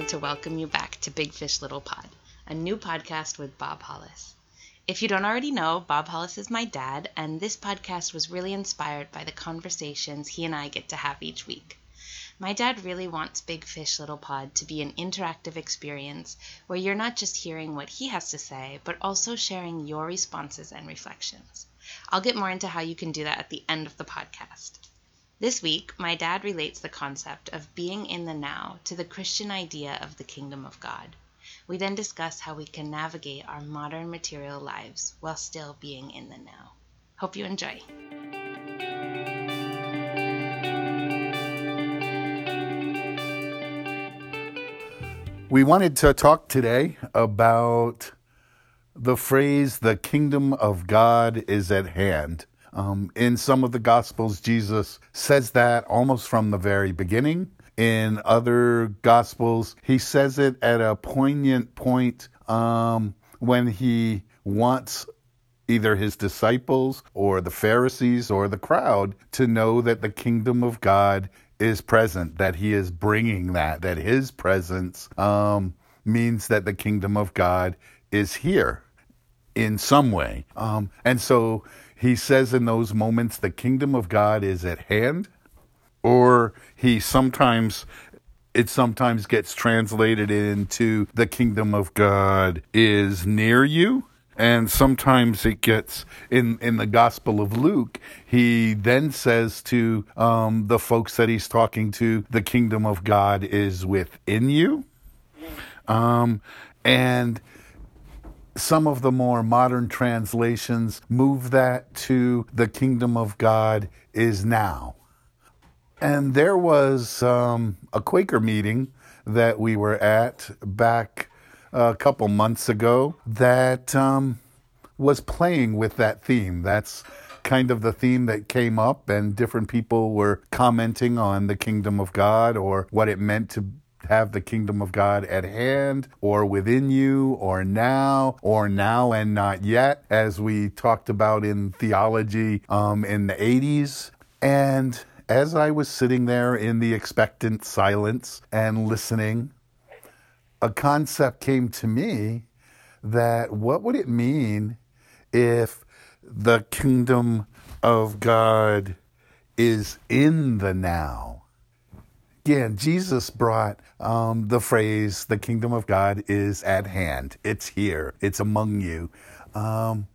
excited to welcome you back to Big Fish Little Pod, a new podcast with Bob Hollis. If you don't already know, Bob Hollis is my dad, and this podcast was really inspired by the conversations he and I get to have each week. My dad really wants Big Fish Little Pod to be an interactive experience where you're not just hearing what he has to say, but also sharing your responses and reflections. I'll get more into how you can do that at the end of the podcast. This week, my dad relates the concept of being in the now to the Christian idea of the kingdom of God. We then discuss how we can navigate our modern material lives while still being in the now. Hope you enjoy. We wanted to talk today about the phrase, the kingdom of God is at hand. Um, in some of the Gospels, Jesus says that almost from the very beginning. In other Gospels, he says it at a poignant point um, when he wants either his disciples or the Pharisees or the crowd to know that the kingdom of God is present, that he is bringing that, that his presence um, means that the kingdom of God is here in some way. Um, and so he says in those moments, the kingdom of God is at hand, or he sometimes it sometimes gets translated into the kingdom of God is near you. And sometimes it gets in in the gospel of luke he then says to um, the folks that he's talking to the kingdom of god is within you. Um, and some of the more modern translations move that to the kingdom of god is now and there was um, a quaker meeting that we were at back a couple months ago that um, was playing with that theme. That's kind of the theme that came up, and different people were commenting on the kingdom of God or what it meant to have the kingdom of God at hand or within you or now or now and not yet, as we talked about in theology um, in the 80s. And as I was sitting there in the expectant silence and listening, a concept came to me that what would it mean if the kingdom of God is in the now? Again, Jesus brought um, the phrase, the kingdom of God is at hand. It's here, it's among you. Um,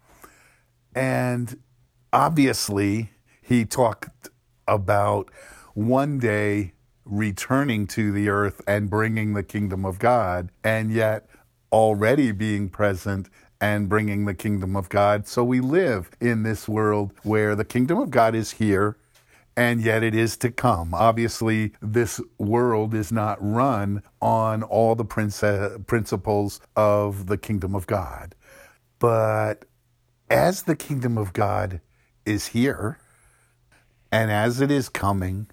and obviously, he talked about one day returning to the earth and bringing the kingdom of God, and yet already being present and bringing the kingdom of God. So we live in this world where the kingdom of God is here and yet it is to come. Obviously, this world is not run on all the principles of the kingdom of God. But as the kingdom of God is here, and as it is coming,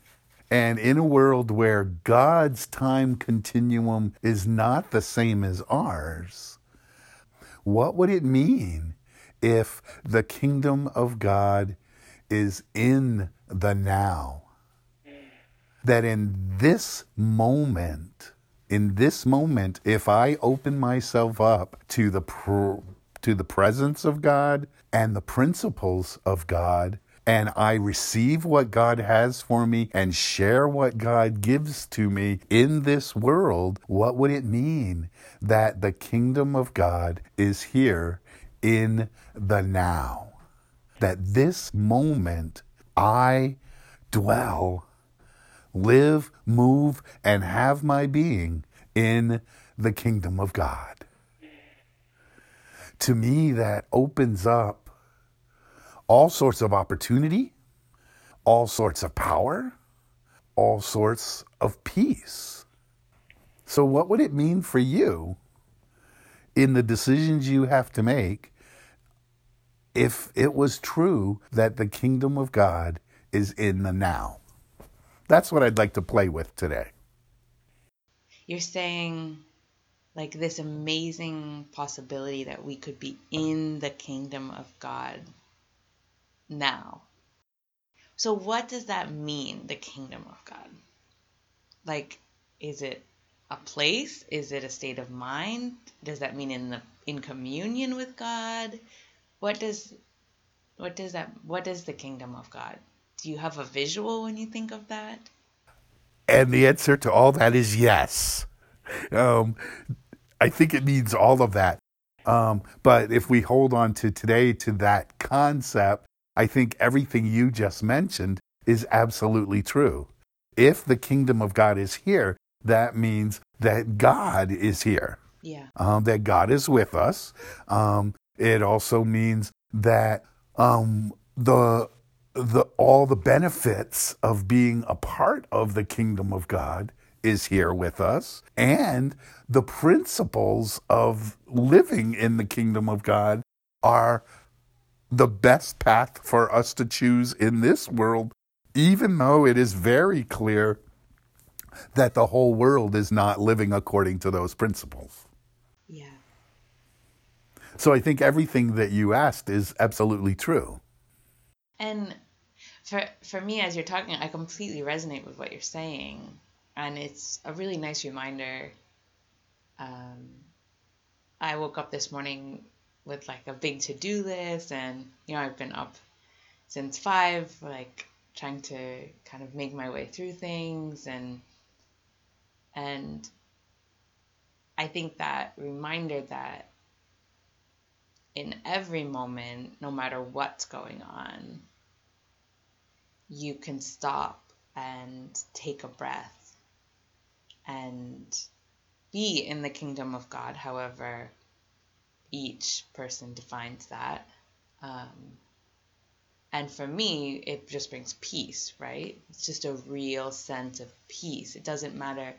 and in a world where God's time continuum is not the same as ours, what would it mean if the kingdom of God is in the now? That in this moment, in this moment, if I open myself up to the pr- to the presence of God and the principles of God, and I receive what God has for me and share what God gives to me in this world, what would it mean that the kingdom of God is here in the now? That this moment I dwell, live, move, and have my being in the kingdom of God. To me, that opens up all sorts of opportunity, all sorts of power, all sorts of peace. So, what would it mean for you in the decisions you have to make if it was true that the kingdom of God is in the now? That's what I'd like to play with today. You're saying like this amazing possibility that we could be in the kingdom of God now. So, what does that mean, the kingdom of God? Like, is it a place? Is it a state of mind? Does that mean in the in communion with God? What does what does that what is the kingdom of God? Do you have a visual when you think of that? And the answer to all that is yes. Um, I think it means all of that. Um, but if we hold on to today to that concept, I think everything you just mentioned is absolutely true. If the kingdom of God is here, that means that God is here. Yeah. Um, that God is with us. Um, it also means that um, the the all the benefits of being a part of the kingdom of God is here with us, and the principles of living in the kingdom of God are the best path for us to choose in this world, even though it is very clear that the whole world is not living according to those principles. So I think everything that you asked is absolutely true. And for for me as you're talking, I completely resonate with what you're saying. And it's a really nice reminder. Um, I woke up this morning with like a big to-do list and you know, I've been up since 5 like trying to kind of make my way through things and and I think that reminder that in every moment, no matter what's going on, you can stop and take a breath and be in the kingdom of God, however each person defines that. Um, and for me, it just brings peace, right? It's just a real sense of peace. It doesn't matter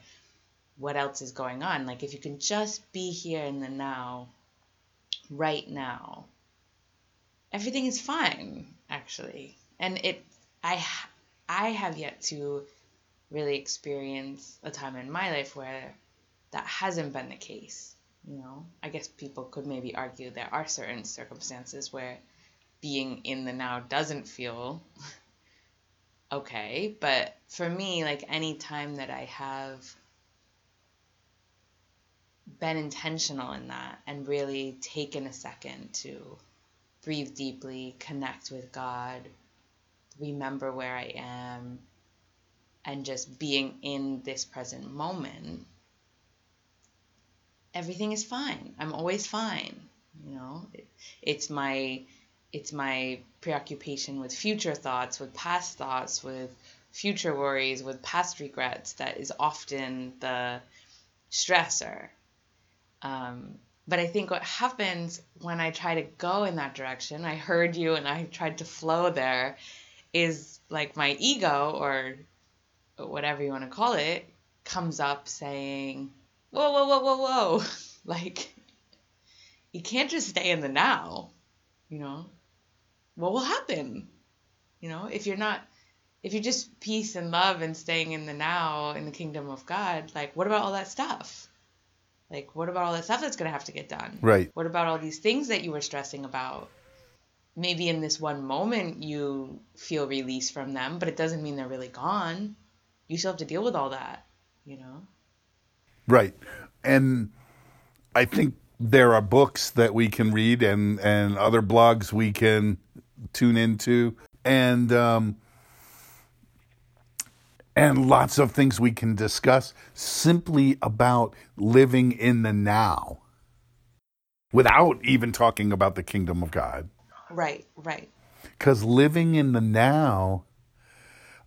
what else is going on. Like if you can just be here in the now, right now, everything is fine, actually. And it, I, I have yet to really experience a time in my life where that hasn't been the case. You know, I guess people could maybe argue there are certain circumstances where being in the now doesn't feel okay. But for me, like any time that I have been intentional in that and really taken a second to breathe deeply, connect with God, remember where I am, and just being in this present moment, everything is fine. I'm always fine. You know, it, it's my it's my preoccupation with future thoughts, with past thoughts, with future worries, with past regrets that is often the stressor. Um, but I think what happens when I try to go in that direction, I heard you and I tried to flow there, is like my ego or whatever you want to call it comes up saying, whoa, whoa, whoa, whoa, whoa. like, you can't just stay in the now, you know? What will happen? You know, if you're not, if you're just peace and love and staying in the now in the kingdom of God, like, what about all that stuff? Like, what about all that stuff that's going to have to get done? Right. What about all these things that you were stressing about? Maybe in this one moment you feel release from them, but it doesn't mean they're really gone. You still have to deal with all that, you know? Right. And I think there are books that we can read and, and other blogs we can tune into. And, um, and lots of things we can discuss simply about living in the now without even talking about the kingdom of God. Right, right. Because living in the now,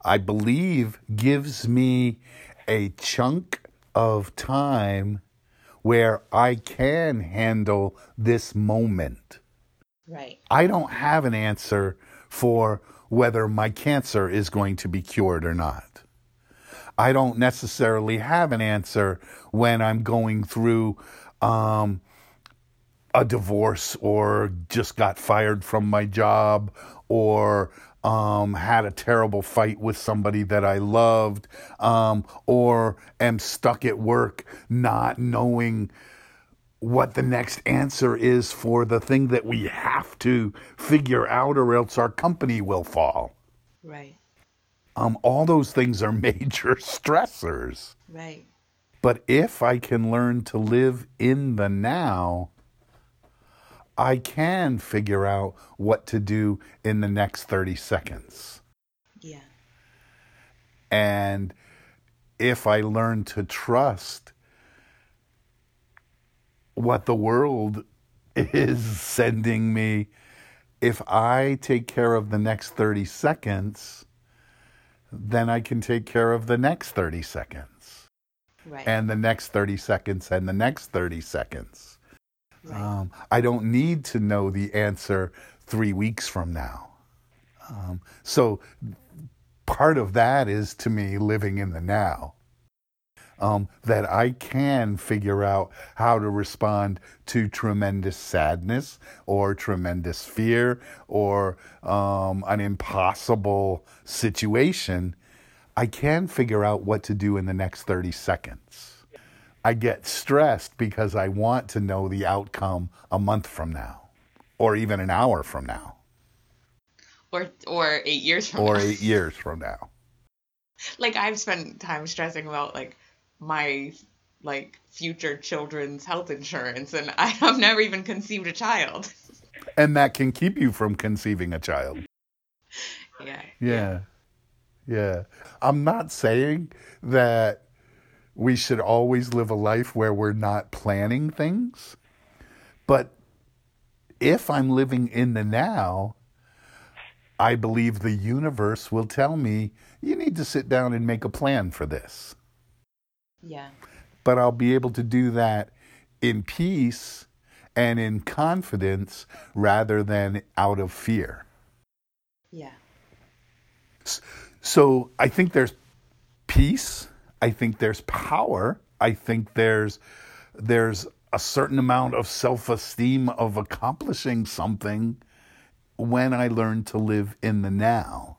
I believe, gives me a chunk of time where I can handle this moment. Right. I don't have an answer for whether my cancer is going to be cured or not. I don't necessarily have an answer when I'm going through um, a divorce or just got fired from my job or um, had a terrible fight with somebody that I loved um, or am stuck at work not knowing what the next answer is for the thing that we have to figure out or else our company will fall. Right. Um, all those things are major stressors. Right. But if I can learn to live in the now, I can figure out what to do in the next 30 seconds. Yeah. And if I learn to trust what the world is sending me, if I take care of the next 30 seconds, then I can take care of the next 30 seconds Right. and the next 30 seconds and the next 30 seconds. right. Um, I don't need to know the answer three weeks from now. Um, so part of that is to me living in the now. Um, that I can figure out how to respond to tremendous sadness or tremendous fear or um, an impossible situation. I can figure out what to do in the next 30 seconds. I get stressed because I want to know the outcome a month from now or even an hour from now or or eight years from or now. eight years from now. like I've spent time stressing about like my like future children's health insurance and I have never even conceived a child. And that can keep you from conceiving a child. Yeah. Yeah. Yeah. I'm not saying that we should always live a life where we're not planning things. But if I'm living in the now, I believe the universe will tell me, you need to sit down and make a plan for this. Yeah. But I'll be able to do that in peace and in confidence rather than out of fear. Yeah. So I think there's peace. I think there's power. I think there's there's a certain amount of self-esteem of accomplishing something when I learn to live in the now.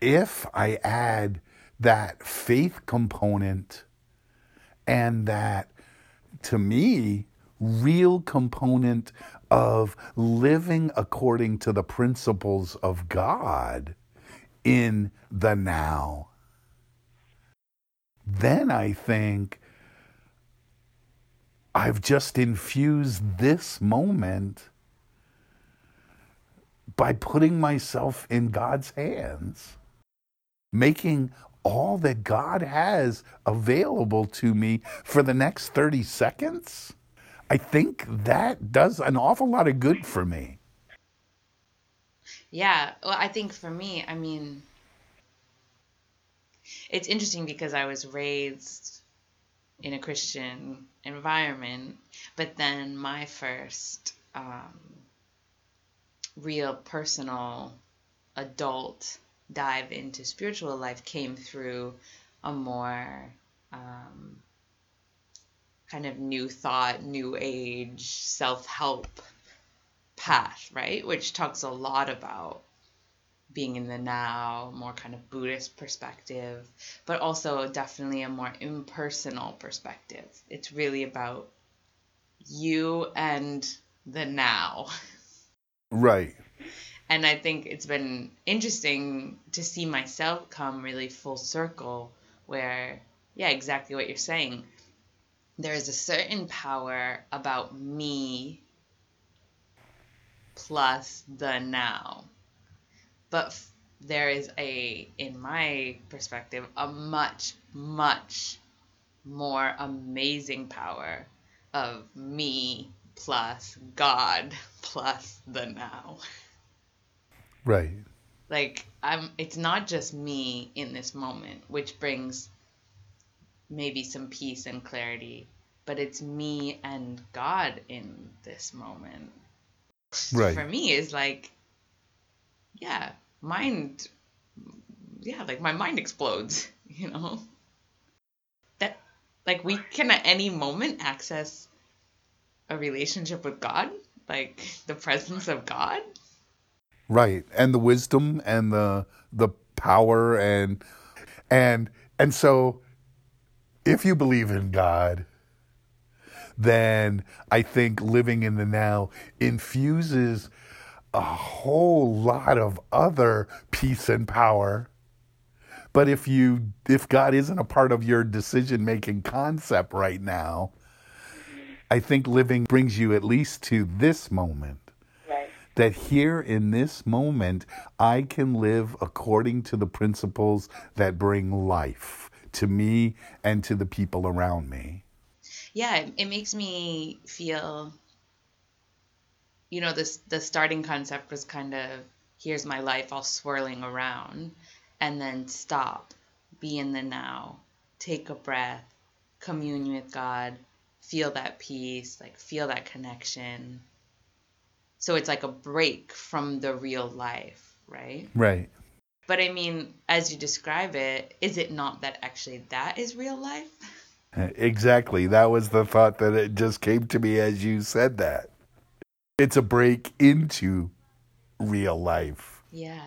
If I add that faith component and that to me real component of living according to the principles of God in the now, then I think I've just infused this moment by putting myself in God's hands, making all that God has available to me for the next 30 seconds. I think that does an awful lot of good for me. Yeah. Well, I think for me, I mean, it's interesting because I was raised in a Christian environment, but then my first um, real personal adult dive into spiritual life came through a more um, kind of new thought, new age, self help path, right? Which talks a lot about being in the now, more kind of Buddhist perspective, but also definitely a more impersonal perspective. It's really about you and the now. Right. And I think it's been interesting to see myself come really full circle where, yeah, exactly what you're saying. There is a certain power about me plus the now. But f- there is a, in my perspective, a much, much more amazing power of me plus God plus the now. Right. Like I'm it's not just me in this moment, which brings maybe some peace and clarity, but it's me and God in this moment. Right. For me is like yeah, mind yeah, like my mind explodes, you know. That like we can at any moment access a relationship with God, like the presence of God. Right. And the wisdom and the the power and and and so if you believe in God, then I think living in the now infuses a whole lot of other peace and power But if you if God isn't a part of your decision making concept right now, I think living brings you at least to this moment. That here in this moment, I can live according to the principles that bring life to me and to the people around me. Yeah, it, it makes me feel you know this the starting concept was kind of here's my life all swirling around and then stop be in the now take a breath commune with god feel that peace like feel that connection so it's like a break from the real life right Right. but i mean as you describe it is it not that actually that is real life uh, Exactly. That was the thought that it just came to me as you said that. It's a break into real life. yeah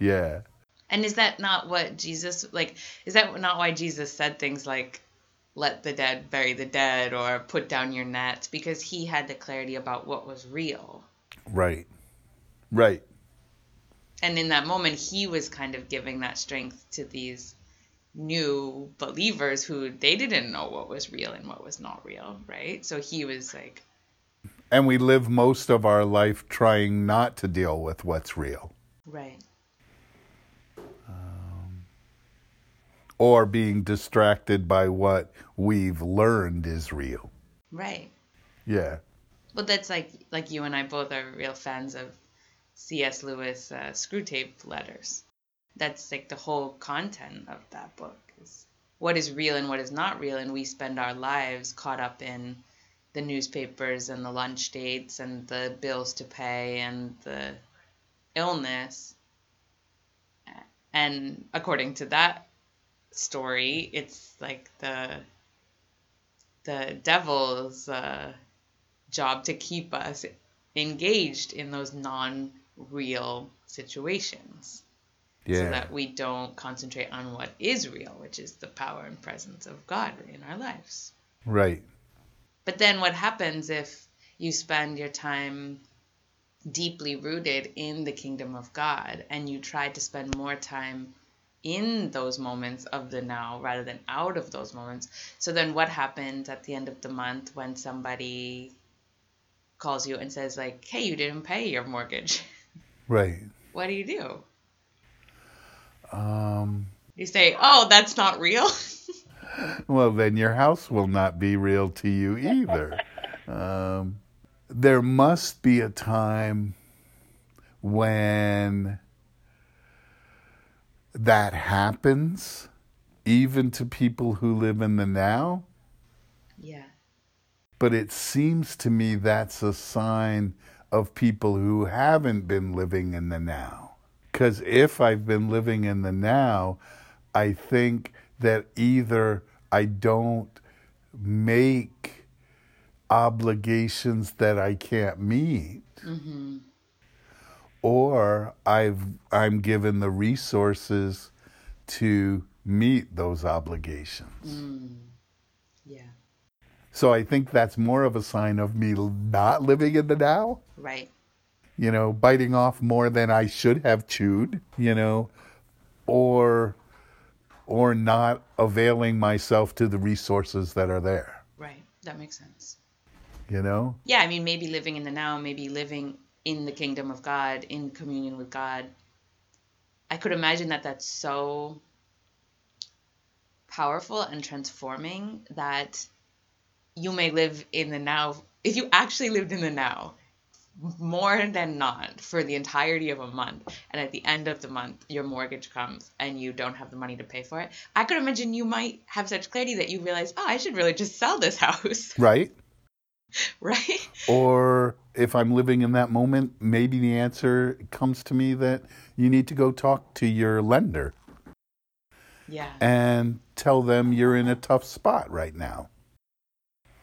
Yeah. And is that not what Jesus like is that not why Jesus said things like let the dead bury the dead or put down your nets because he had the clarity about what was real. Right. Right. And in that moment he was kind of giving that strength to these new believers who they didn't know what was real and what was not real, right? So he was like And we live most of our life trying not to deal with what's real right. Um, or being distracted by what we've learned is real. Right. Yeah. Well, that's like like you and I both are real fans of C.S. Lewis uh, Screwtape Letters. That's like the whole content of that book is what is real and what is not real, and we spend our lives caught up in the newspapers and the lunch dates and the bills to pay and the illness. And according to that story, it's like the the devil's uh, job to keep us engaged in those non-real situations Yeah. so that we don't concentrate on what is real which is the power and presence of god in our lives right. but then what happens if you spend your time deeply rooted in the kingdom of god and you try to spend more time in those moments of the now rather than out of those moments. So then what happens at the end of the month when somebody calls you and says like, "Hey, you didn't pay your mortgage." Right. What do you do? Um You say, "Oh, that's not real." well then your house will not be real to you either. Um there must be a time when that happens even to people who live in the now. But it seems to me that's a sign of people who haven't been living in the now. Because if I've been living in the now, I think that either I don't make obligations that I can't meet, mm-hmm. or I've I'm given the resources to meet those obligations. Mm. Yeah. So I think that's more of a sign of me not living in the now, Right. you know, biting off more than I should have chewed, you know, or or not availing myself to the resources that are there, Right. That makes sense. you know? Yeah, I mean, maybe living in the now, maybe living in the kingdom of God, in communion with God. I could imagine that that's so powerful and transforming that you may live in the now. If you actually lived in the now, more than not, for the entirety of a month, and at the end of the month, your mortgage comes and you don't have the money to pay for it, I could imagine you might have such clarity that you realize, oh, I should really just sell this house, Right? right? Or if I'm living in that moment, maybe the answer comes to me that you need to go talk to your lender Yeah. and tell them you're in a tough spot right now.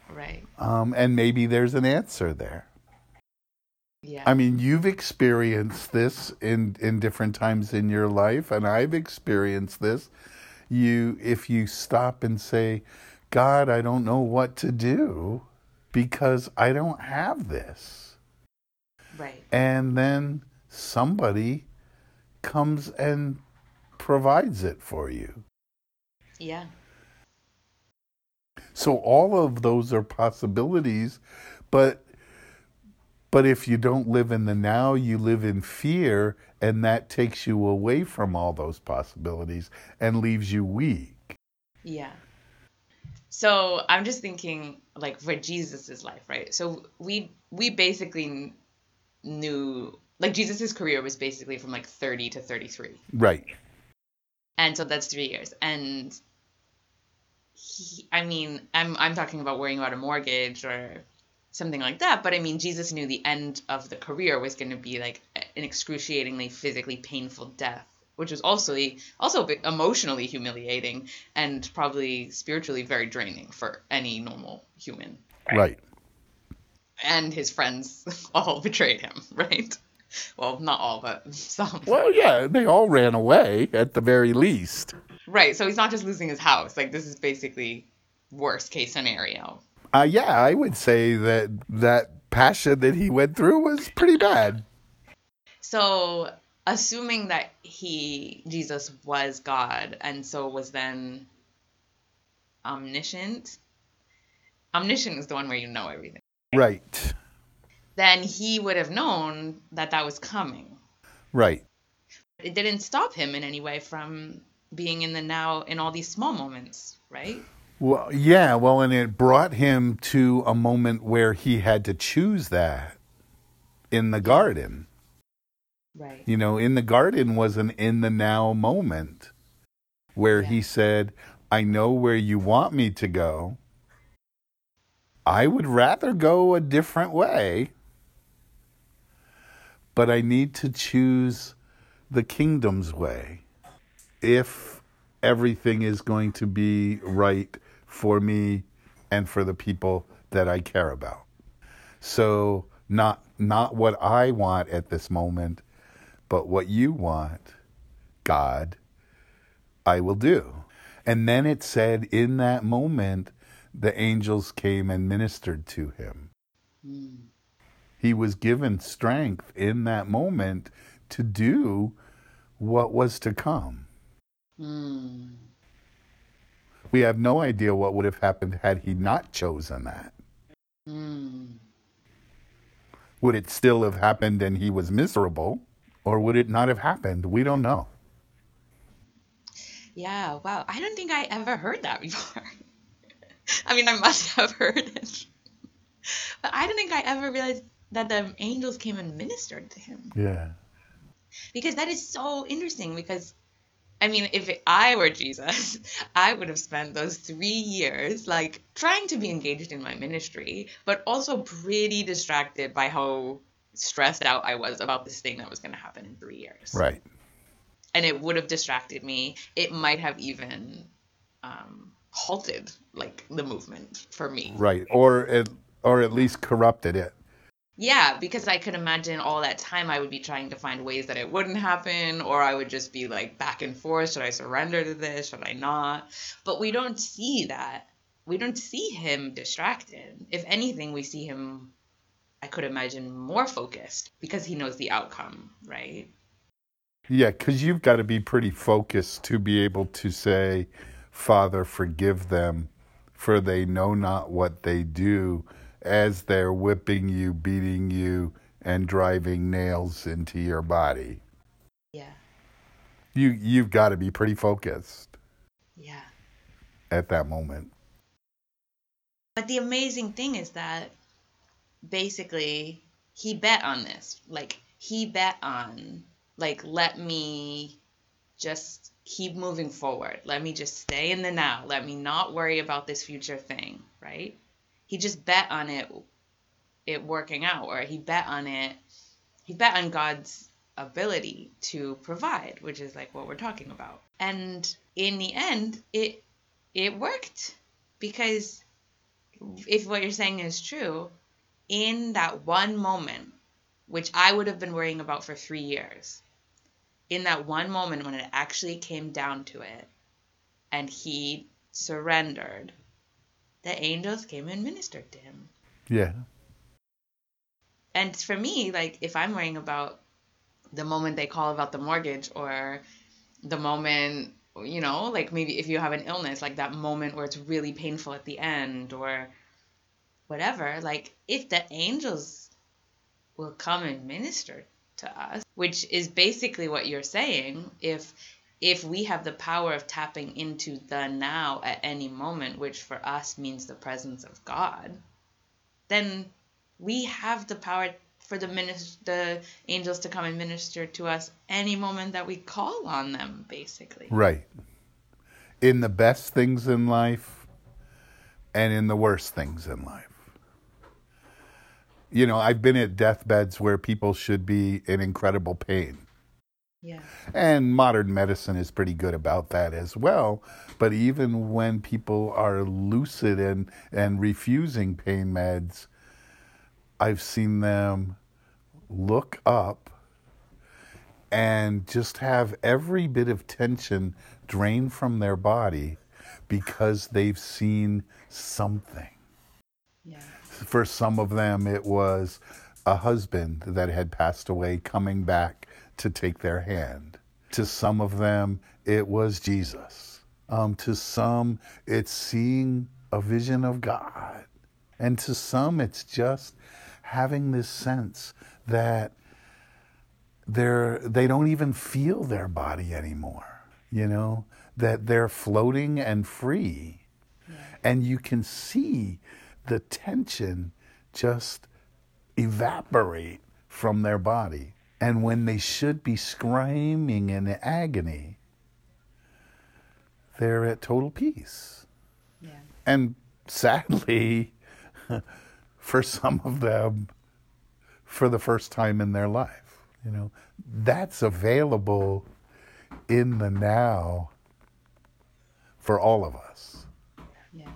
Right. Um, and maybe there's an answer there. Yeah. I mean, you've experienced this in in different times in your life, and I've experienced this. You, if you stop and say, "God, I don't know what to do because I don't have this," right. and then somebody comes and provides it for you. Yeah. So all of those are possibilities, but but if you don't live in the now, you live in fear and that takes you away from all those possibilities and leaves you weak. Yeah. So I'm just thinking, like for Jesus's life, right? So we we basically knew, like Jesus's career was basically from like 30 to 33, Right. and so that's three years. And he, I mean, I'm I'm talking about worrying about a mortgage or something like that. But I mean, Jesus knew the end of the career was going to be like an excruciatingly physically painful death, which was also also a bit emotionally humiliating and probably spiritually very draining for any normal human. Right. And his friends all betrayed him, right? Well, not all, but some. Well, yeah, they all ran away at the very least. Right. So he's not just losing his house. Like this is basically worst case scenario. Uh, yeah, I would say that that passion that he went through was pretty bad. So, assuming that he, Jesus, was God and so was then omniscient, omniscient is the one where you know everything, Right. then he would have known that that was coming. Right. It didn't stop him in any way from being in the now in all these small moments, right? Well, yeah, well, and it brought him to a moment where he had to choose that in the garden. Right. You know, in the garden was an in the now moment where Yeah. he said, I know where you want me to go. I would rather go a different way, but I need to choose the kingdom's way if everything is going to be right for me and for the people that I care about. So not not what I want at this moment, but what you want, God, I will do. And then it said in that moment the angels came and ministered to him. Hmm. He was given strength in that moment to do what was to come. Hmm. We have no idea what would have happened had he not chosen that. Hmm. Would it still have happened and he was miserable? Or would it not have happened? We don't know. Yeah, wow. I don't think I ever heard that before. I mean, I must have heard it. But I don't think I ever realized that the angels came and ministered to him. Yeah. Because that is so interesting because I mean, if I were Jesus, I would have spent those 3 years like trying to be engaged in my ministry, but also pretty distracted by how stressed out I was about this thing that was going to happen in 3 years. Right. and it would have distracted me. It might have even um, halted like the movement for me. Right. Or at, or at least corrupted it. Yeah, because I could imagine all that time I would be trying to find ways that it wouldn't happen, or I would just be like back and forth. Should I surrender to this? Should I not? But we don't see that. We don't see him distracted. If anything, we see him, I could imagine, more focused because he knows the outcome, right? Yeah, because you've got to be pretty focused to be able to say, Father, forgive them, for they know not what they do, as they're whipping you, beating you, and driving nails into your body. Yeah. You you've got to be pretty focused Yeah. at that moment. But the amazing thing is that basically he bet on this. Like he bet on like let me just keep moving forward. Let me just stay in the now. Let me not worry about this future thing, right? He just bet on it it working out or he bet on it he bet on God's ability to provide, which is like what we're talking about. And in the end, it it worked because if what you're saying is true, in that one moment, which I would have been worrying about for three years, in that one moment when it actually came down to it and he surrendered, the angels came and ministered to him. Yeah. And for me, like if I'm worrying about the moment they call about the mortgage or the moment, you know, like maybe if you have an illness, like that moment where it's really painful at the end or whatever, like if the angels will come and minister to us, which is basically what you're saying, if if we have the power of tapping into the now at any moment, which for us means the presence of God, then we have the power for the minister, the angels to come and minister to us any moment that we call on them, basically. Right. In the best things in life and in the worst things in life. You know, I've been at deathbeds where people should be in incredible pain. Yeah. And modern medicine is pretty good about that as well. But even when people are lucid and, and refusing pain meds, I've seen them look up and just have every bit of tension drained from their body because they've seen something. Yeah. For some of them, it was a husband that had passed away coming back to take their hand. To some of them, it was Jesus. Um, to some, it's seeing a vision of God. And to some, it's just having this sense that they're, they don't even feel their body anymore, you know, that they're floating and free. And you can see the tension just evaporate from their body. And when they should be screaming in agony, they're at total peace. Yeah. And sadly, for some of them, for the first time in their life, you know, that's available in the now for all of us. Yeah.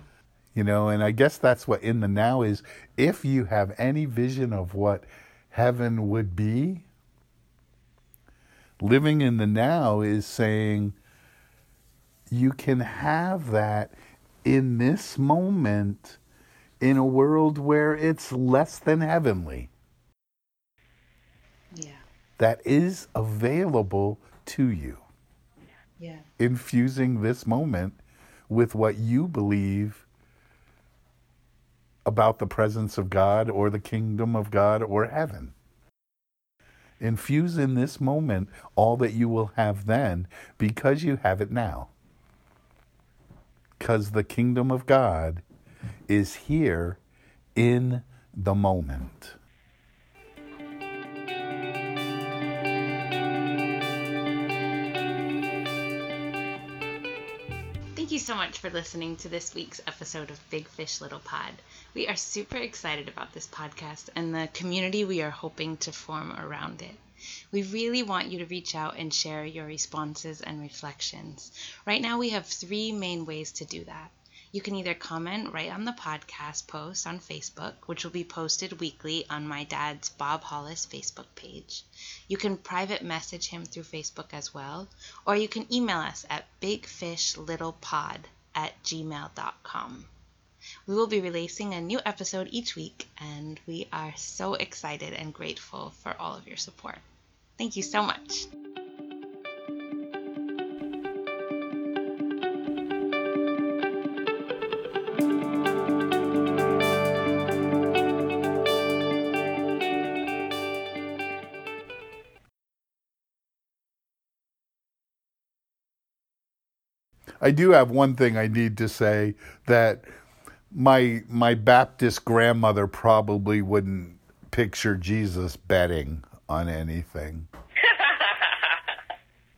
You know, and I guess that's what in the now is if you have any vision of what heaven would be, living in the now is saying you can have that in this moment in a world where it's less than heavenly. Yeah. That is available to you. Yeah. Infusing this moment with what you believe about the presence of God or the kingdom of God or heaven. Infuse in this moment all that you will have then because you have it now. Because the kingdom of God is here in the moment. Thank you so much for listening to this week's episode of Big Fish Little Pod. We are super excited about this podcast and the community we are hoping to form around it. We really want you to reach out and share your responses and reflections. Right now, we have three main ways to do that. You can either comment right on the podcast post on Facebook, which will be posted weekly on my dad's Bob Hollis Facebook page. You can private message him through Facebook as well, or you can email us at bigfishlittlepod at gmail.com. We will be releasing a new episode each week, and we are so excited and grateful for all of your support. Thank you so much. I do have one thing I need to say that my my Baptist grandmother probably wouldn't picture Jesus betting on anything.